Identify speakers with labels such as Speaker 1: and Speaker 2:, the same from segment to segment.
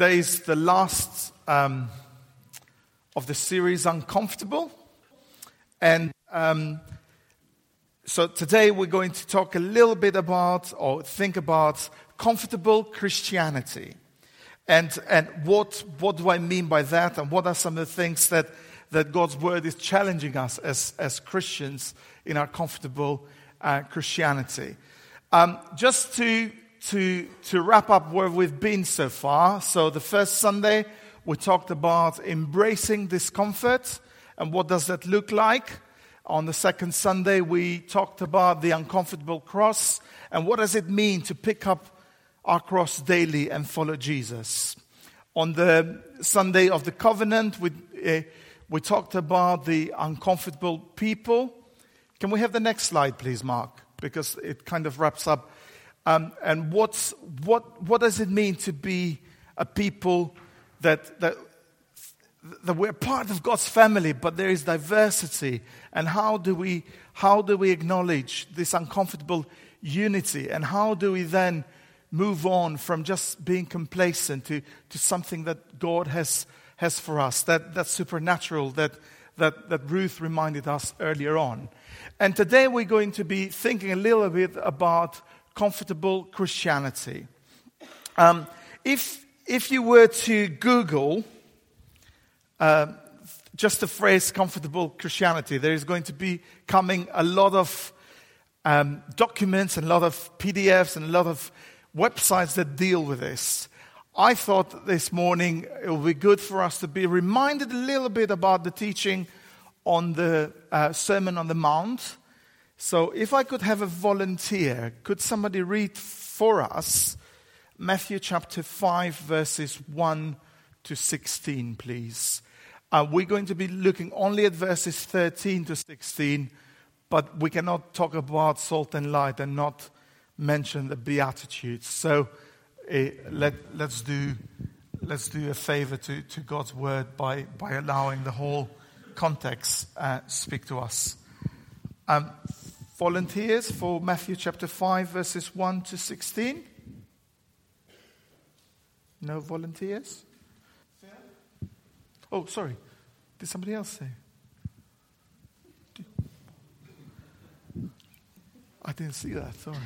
Speaker 1: Today is the last um, of the series Uncomfortable. And um, so today we're going to talk a little bit about or think about comfortable Christianity. And, and what, what do I mean by that? And what are some of the things that, that God's word is challenging us as, as Christians in our comfortable uh, Christianity? Um, just to to, to wrap up where we've been so far. So, the first Sunday, we talked about embracing discomfort and what does that look like. On the second Sunday, we talked about the uncomfortable cross and what does it mean to pick up our cross daily and follow Jesus. On the Sunday of the covenant, we, uh, we talked about the uncomfortable people. Can we have the next slide, please, Mark? Because it kind of wraps up um, and what's, what, what does it mean to be a people that, that, that we're part of God's family, but there is diversity? And how do we, how do we acknowledge this uncomfortable unity? And how do we then move on from just being complacent to, to something that God has, has for us, that, that's supernatural, that, that, that Ruth reminded us earlier on? And today we're going to be thinking a little bit about comfortable Christianity. Um, if, if you were to Google uh, just the phrase comfortable Christianity, there is going to be coming a lot of um, documents and a lot of PDFs and a lot of websites that deal with this. I thought this morning it would be good for us to be reminded a little bit about the teaching on the uh, Sermon on the Mount so, if I could have a volunteer, could somebody read for us Matthew chapter 5, verses 1 to 16, please? Uh, we're going to be looking only at verses 13 to 16, but we cannot talk about salt and light and not mention the Beatitudes. So, uh, let, let's, do, let's do a favor to, to God's word by, by allowing the whole context uh, speak to us. Um, volunteers for Matthew chapter 5, verses 1 to 16? No volunteers? Oh, sorry. Did somebody else say? I didn't see that, sorry.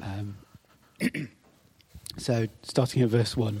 Speaker 2: Um, so, starting at verse 1.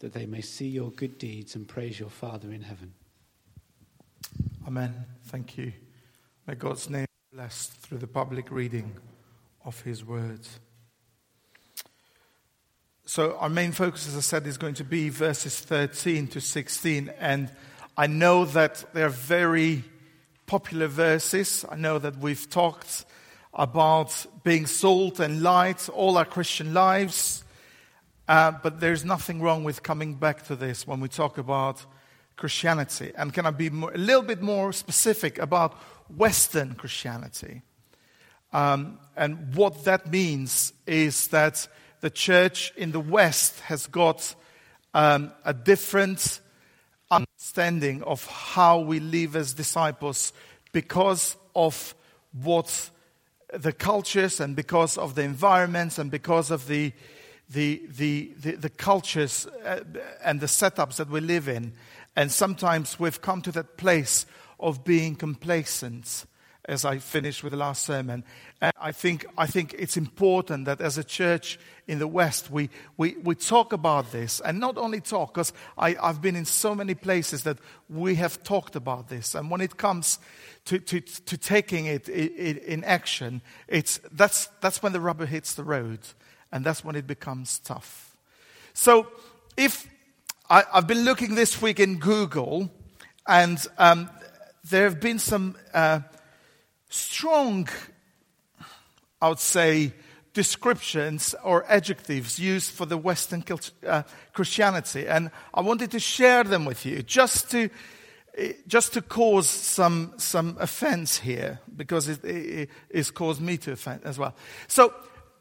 Speaker 2: that they may see your good deeds and praise your Father in heaven.
Speaker 1: Amen. Thank you. May God's name be blessed through the public reading of His words. So, our main focus, as I said, is going to be verses 13 to 16. And I know that they're very popular verses. I know that we've talked about being salt and light all our Christian lives. Uh, but there's nothing wrong with coming back to this when we talk about Christianity? And can I be more, a little bit more specific about Western Christianity? Um, and what that means is that the church in the West has got um, a different understanding of how we live as disciples because of what the cultures and because of the environments and because of the, the, the, the, the cultures uh, and the setups that we live in. And sometimes we've come to that place of being complacent as I finished with the last sermon. And I think, I think it's important that as a church in the West, we, we, we talk about this. And not only talk, because I've been in so many places that we have talked about this. And when it comes to, to, to taking it in action, it's, that's, that's when the rubber hits the road. And that's when it becomes tough. So if I, have been looking this week in Google, and um, there have been some. Uh, strong, I would say, descriptions or adjectives used for the Western uh, Christianity. And I wanted to share them with you just to, just to cause some, some offense here, because it, it, caused me to offend as well. So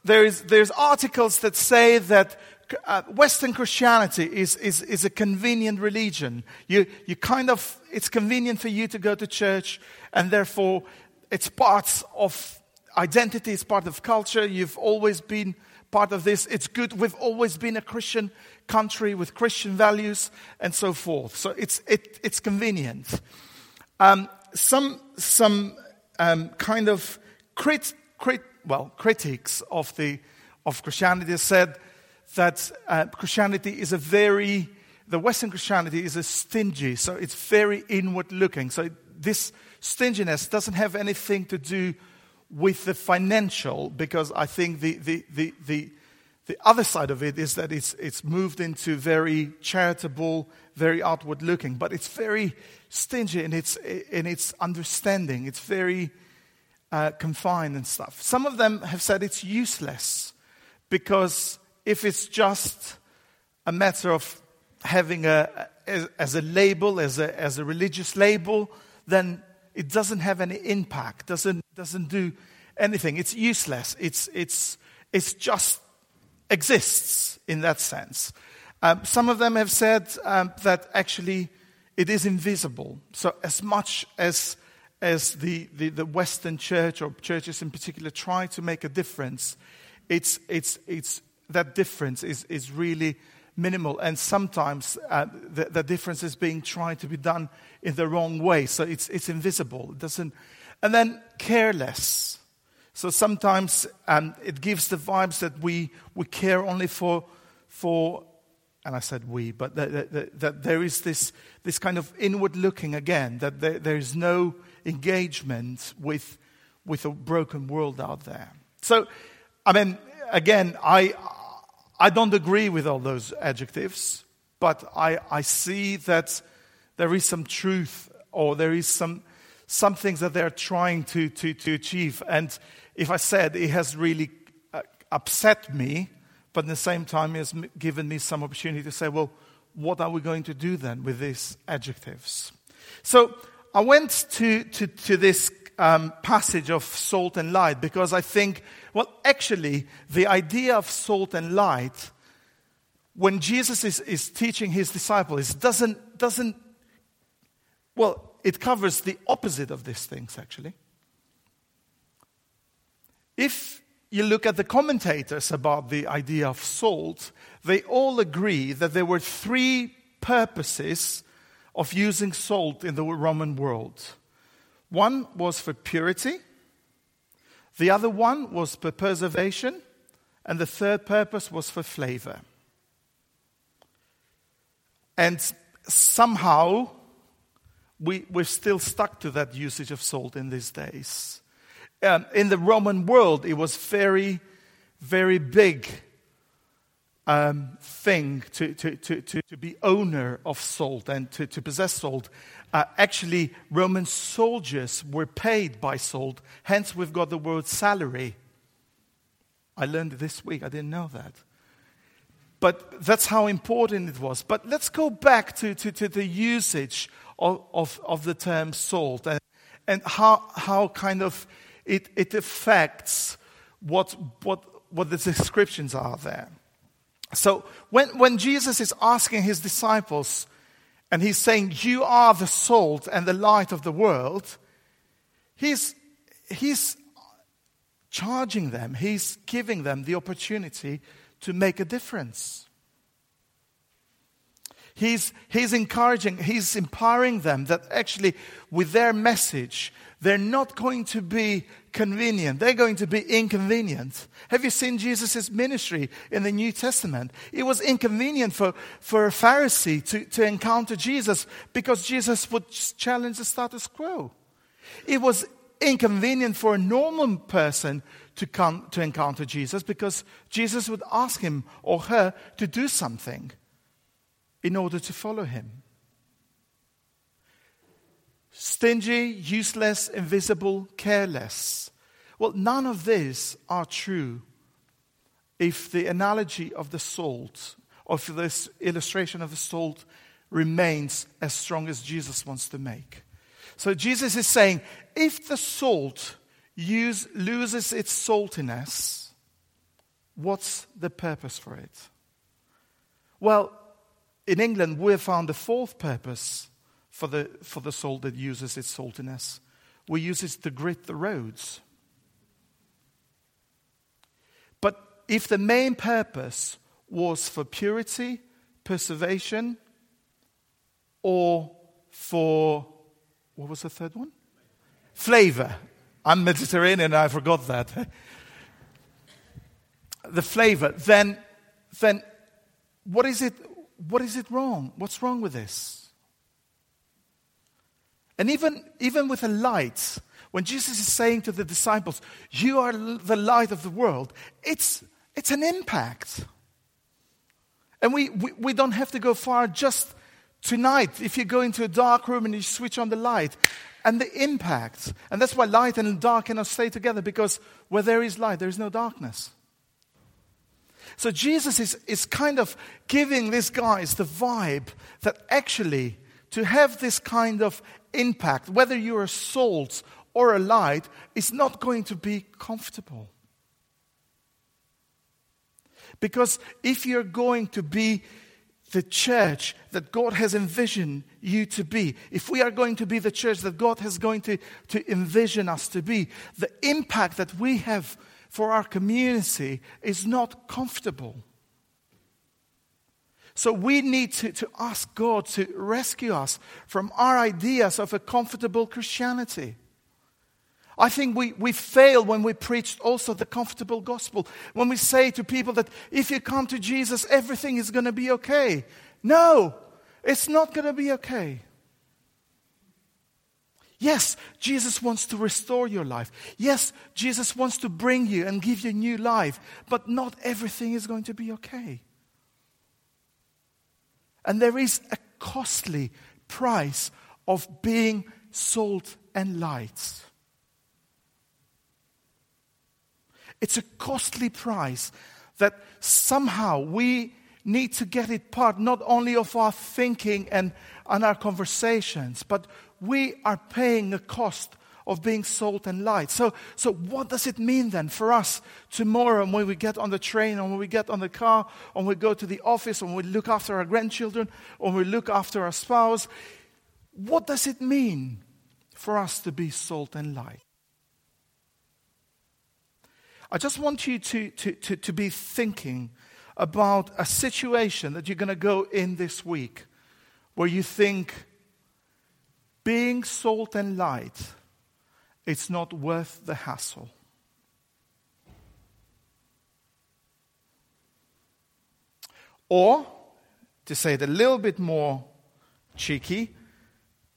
Speaker 1: there is, there's articles that say that uh, Western Christianity is, is, is a convenient religion. You, you kind of, it's convenient for you to go to church, and therefore it's part of identity, it's part of culture. You've always been part of this. It's good. We've always been a Christian country with Christian values and so forth. So it's, it, it's convenient. Um, some some um, kind of crit, crit, well, critics of, the, of Christianity said that uh, Christianity is a very, the Western Christianity is a stingy, so it's very inward looking. So this stinginess doesn't have anything to do with the financial, because I think the, the, the, the, the other side of it is that it's, it's moved into very charitable, very outward looking, but it's very stingy in its, in its understanding. It's very uh, confined and stuff. Some of them have said it's useless because if it's just a matter of having a, as, a label, as a, as a religious label, then it doesn't have any impact, doesn't, doesn't do anything. It's useless. It's, it's, it's just exists in that sense. Um, some of them have said um, that actually it is invisible. So, as much as, as the, the, the, Western church or churches in particular try to make a difference, it's, it's, it's, that difference is, is really minimal. And sometimes uh, the, the, difference is being tried to be done in the wrong way. So it's, it's invisible. It doesn't, and then careless. So sometimes um, it gives the vibes that we, we care only for, for, and I said we, but that, that, that there is this, this kind of inward looking again, that there, there is no engagement with, with a broken world out there. So, I mean, again, I, I don't agree with all those adjectives, but I, I see that there is some truth or there is some, some things that they're trying to, to, to achieve. And if I said it has really uh, upset me, but at the same time, it has given me some opportunity to say, well, what are we going to do then with these adjectives? So I went to, to, to this um, passage of salt and light because I think, well, actually, the idea of salt and light, when Jesus is, is teaching his disciples, doesn't, doesn't, well, it covers the opposite of these things, actually. If you look at the commentators about the idea of salt, they all agree that there were three purposes of using salt in the Roman world. One was for purity, the other one was for preservation, and the third purpose was for flavor. And somehow, we, we're still stuck to that usage of salt in these days. Um, in the Roman world, it was very, very big um, thing to, to, to, to, be owner of salt and to, to possess salt. Uh, actually, Roman soldiers were paid by salt, hence, we've got the word salary. I learned this week, I didn't know that. But that's how important it was. But let's go back to, to, to the usage of, of, of, the term salt and, and how, how kind of it, it affects what, what, what the descriptions are there. So when, when Jesus is asking his disciples, and he's saying, You are the salt and the light of the world, he's, he's charging them, he's giving them the opportunity to make a difference. He's, he's encouraging, he's empowering them that actually, with their message, they're not going to be convenient, they're going to be inconvenient. Have you seen Jesus' ministry in the New Testament? It was inconvenient for, for a Pharisee to, to encounter Jesus because Jesus would challenge the status quo. It was inconvenient for a normal person to come to encounter Jesus because Jesus would ask him or her to do something in order to follow him. Stingy, useless, invisible, careless. Well, none of these are true if the analogy of the salt, of this illustration of the salt, remains as strong as Jesus wants to make. So Jesus is saying if the salt use, loses its saltiness, what's the purpose for it? Well, in England, we have found a fourth purpose for the, for the salt that uses its saltiness. We use it to grit the roads. But if the main purpose was for purity, preservation, or for, what was the third one? Flavor. I'm Mediterranean, I forgot that. the flavor, then, then what is it? What is it wrong? What's wrong with this? And even, even with the lights, when Jesus is saying to the disciples, You are the light of the world, it's, it's an impact. And we, we, we don't have to go far just tonight. If you go into a dark room and you switch on the light, and the impact. And that's why light and dark cannot stay together because where there is light, there is no darkness. So Jesus is, is kind of giving these guys the vibe that actually to have this kind of impact, whether you're a salt or a light, is not going to be comfortable. Because if you're going to be the church that God has envisioned you to be, if we are going to be the church that God has going to, to envision us to be, the impact that we have for our community is not comfortable. So we need to, to ask God to rescue us from our ideas of a comfortable Christianity. I think we, we fail when we preach also the comfortable gospel. When we say to people that if you come to Jesus, everything is going to be okay. No, it's not going to be okay. Yes, Jesus wants to restore your life. Yes, Jesus wants to bring you and give you new life, but not everything is going to be okay. And there is a costly price of being salt and light. It's a costly price that somehow we need to get it part not only of our thinking and, and our conversations, but we are paying a cost of being salt and light. So, so what does it mean then for us tomorrow when we get on the train, or when we get on the car, or when we go to the office, or when we look after our grandchildren, or when we look after our spouse? What does it mean for us to be salt and light? I just want you to, to, to, to be thinking about a situation that you're going to go in this week where you think being salt and light, it's not worth the hassle. Or, to say it a little bit more cheeky,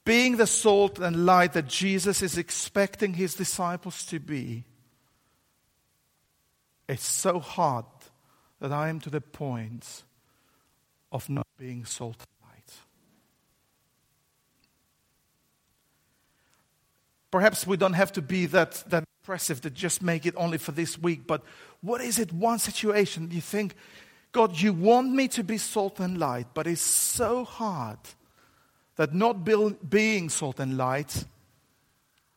Speaker 1: being the salt and light that Jesus is expecting his disciples to be it's so hard that I am to the point of not being salt and light. Perhaps we don't have to be that, that impressive to just make it only for this week, but what is it, one situation you think, God, you want me to be salt and light, but it's so hard that not being salt and light,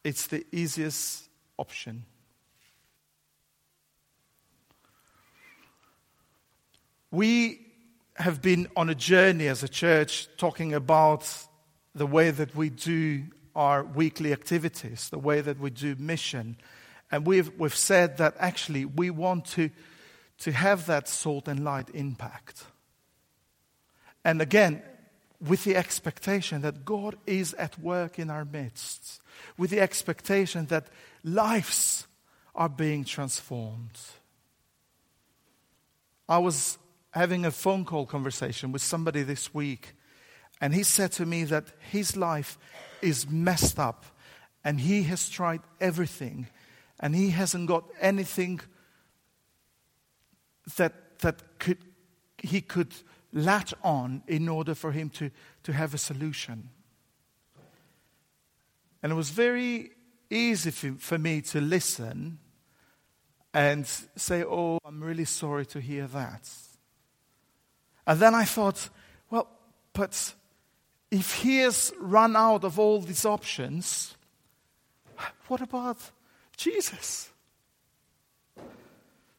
Speaker 1: it's the easiest option. We have been on a journey as a church talking about the way that we do our weekly activities, the way that we do mission. And we've, we've said that actually we want to, to have that salt and light impact. And again, with the expectation that God is at work in our midst, with the expectation that lives are being transformed. I was having a phone call conversation with somebody this week, and he said to me that his life is messed up and he has tried everything and he hasn't got anything that, that could, he could latch on in order for him to, to have a solution. And it was very easy for, for me to listen and say, Oh, I'm really sorry to hear that. And then I thought, well, but if he has run out of all these options, what about Jesus?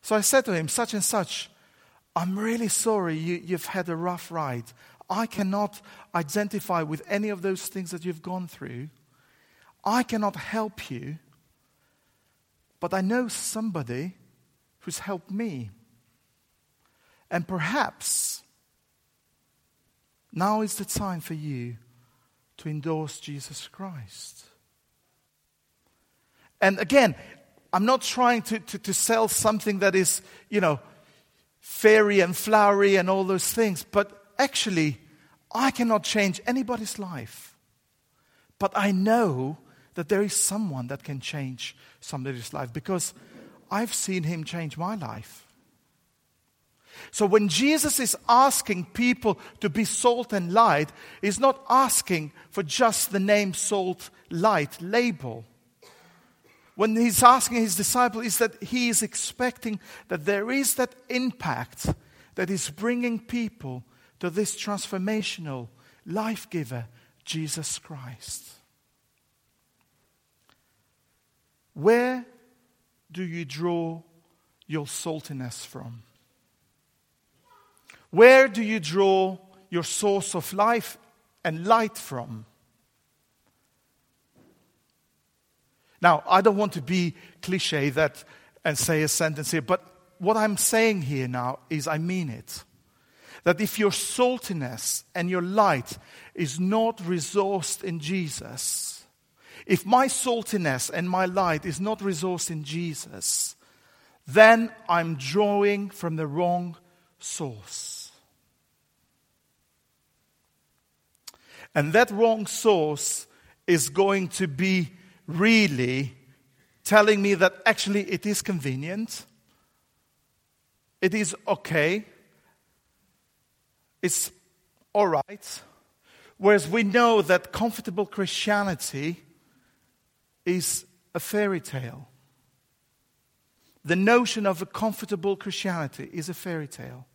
Speaker 1: So I said to him, such and such, I'm really sorry you, you've had a rough ride. I cannot identify with any of those things that you've gone through. I cannot help you. But I know somebody who's helped me. And perhaps now is the time for you to endorse Jesus Christ. And again, I'm not trying to, to, to, sell something that is, you know, fairy and flowery and all those things, but actually, I cannot change anybody's life. But I know that there is someone that can change somebody's life because I've seen him change my life. So when Jesus is asking people to be salt and light, he's not asking for just the name salt light label. When he's asking his disciples, is that he is expecting that there is that impact that is bringing people to this transformational life giver, Jesus Christ. Where do you draw your saltiness from? Where do you draw your source of life and light from? Now, I don't want to be cliche that and say a sentence here, but what I'm saying here now is I mean it. That if your saltiness and your light is not resourced in Jesus, if my saltiness and my light is not resourced in Jesus, then I'm drawing from the wrong source. And that wrong source is going to be really telling me that actually it is convenient, it is okay, it's all right. Whereas we know that comfortable Christianity is a fairy tale. The notion of a comfortable Christianity is a fairy tale.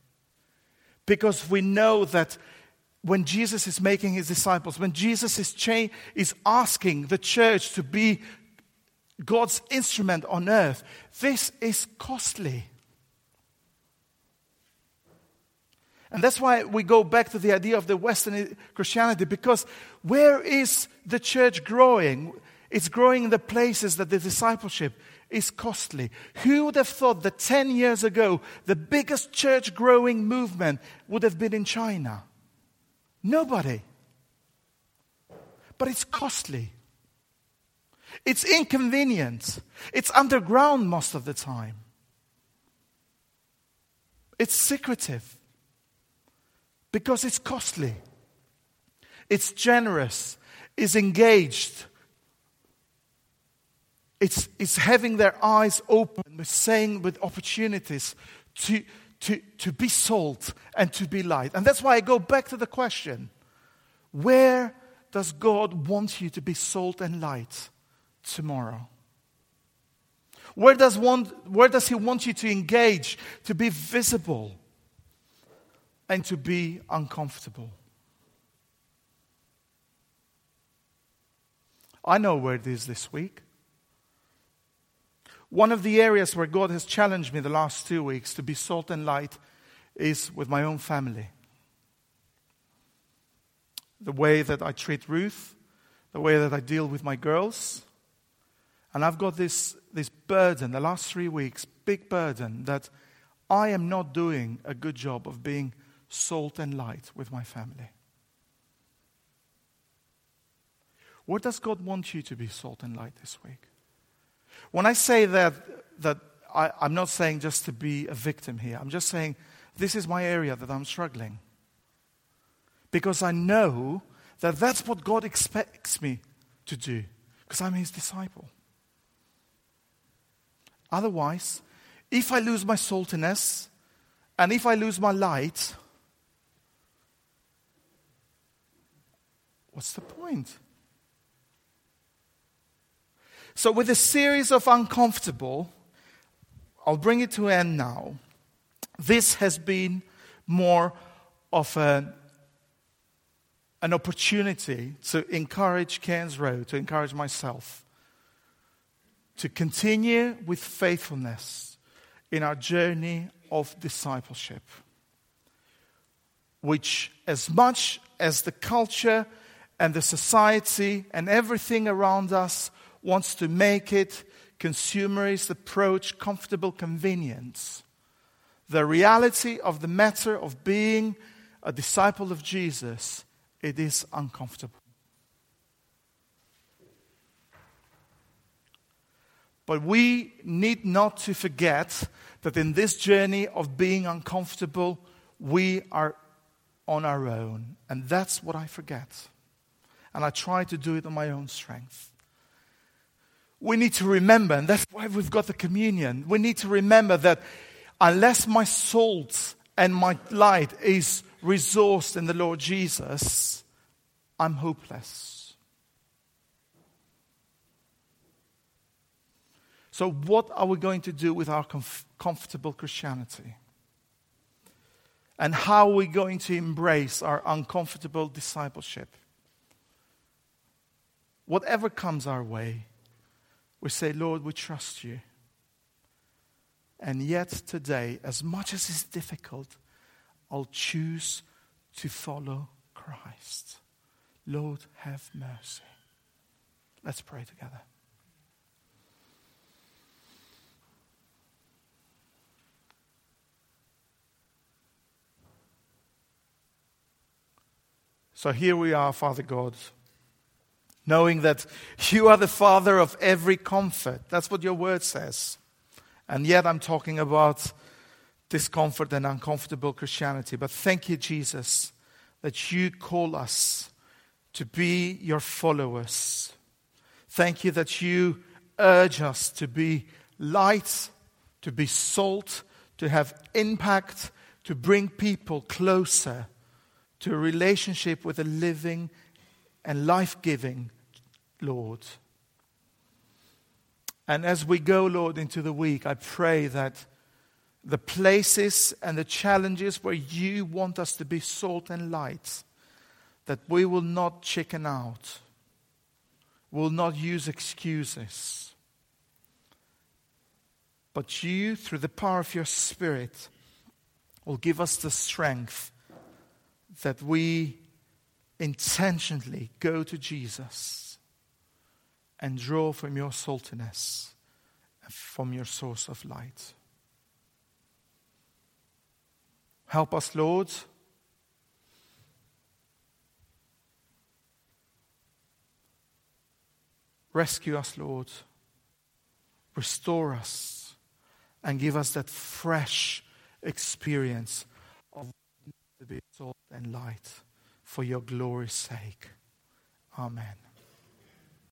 Speaker 1: Because we know that when Jesus is making his disciples, when Jesus is, cha- is asking the church to be God's instrument on earth, this is costly. And that's why we go back to the idea of the Western Christianity, because where is the church growing? It's growing in the places that the discipleship is costly. Who would have thought that 10 years ago, the biggest church growing movement would have been in China? Nobody. But it's costly. It's inconvenient. It's underground most of the time. It's secretive because it's costly. It's generous. It's engaged. It's, it's having their eyes open, saying with opportunities to, to, to be salt and to be light. And that's why I go back to the question where does God want you to be salt and light tomorrow? Where does, want, where does He want you to engage, to be visible? and to be uncomfortable. I know where it is this week. One of the areas where God has challenged me the last two weeks to be salt and light is with my own family. The way that I treat Ruth, the way that I deal with my girls. And I've got this, this burden, the last three weeks, big burden, that I am not doing a good job of being salt and light with my family. What does God want you to be salt and light this week? When I say that, that I, I'm not saying just to be a victim here. I'm just saying this is my area that I'm struggling. Because I know that that's what God expects me to do, because I'm His disciple. Otherwise, if I lose my saltiness and if I lose my light, what's the point? So, with a series of uncomfortable, I'll bring it to an end now. This has been more of a, an opportunity to encourage Cairns Road, to encourage myself, to continue with faithfulness in our journey of discipleship, which, as much as the culture and the society and everything around us wants to make it consumerist approach, comfortable convenience. The reality of the matter of being a disciple of Jesus, it is uncomfortable. But we need not to forget that in this journey of being uncomfortable, we are on our own. And that's what I forget. And I try to do it on my own strength we need to remember, and that's why we've got the communion. We need to remember that unless my salt and my light is resourced in the Lord Jesus, I'm hopeless. So, what are we going to do with our comf- comfortable Christianity? And how are we going to embrace our uncomfortable discipleship? Whatever comes our way, we say, Lord, we trust you. And yet, today, as much as it's difficult, I'll choose to follow Christ. Lord, have mercy. Let's pray together. So here we are, Father God knowing that you are the Father of every comfort. That's what your word says. And yet I'm talking about discomfort and uncomfortable Christianity. But thank you, Jesus, that you call us to be your followers. Thank you that you urge us to be light, to be salt, to have impact, to bring people closer to a relationship with a living and life giving Lord. And as we go, Lord, into the week, I pray that the places and the challenges where you want us to be salt and light, that we will not chicken out, will not use excuses. But you, through the power of your Spirit, will give us the strength that we intentionally go to Jesus and draw from your saltiness, and from your source of light. Help us, Lord. Rescue us, Lord. Restore us and give us that fresh experience of to be salt and light for your glory's sake. Amen.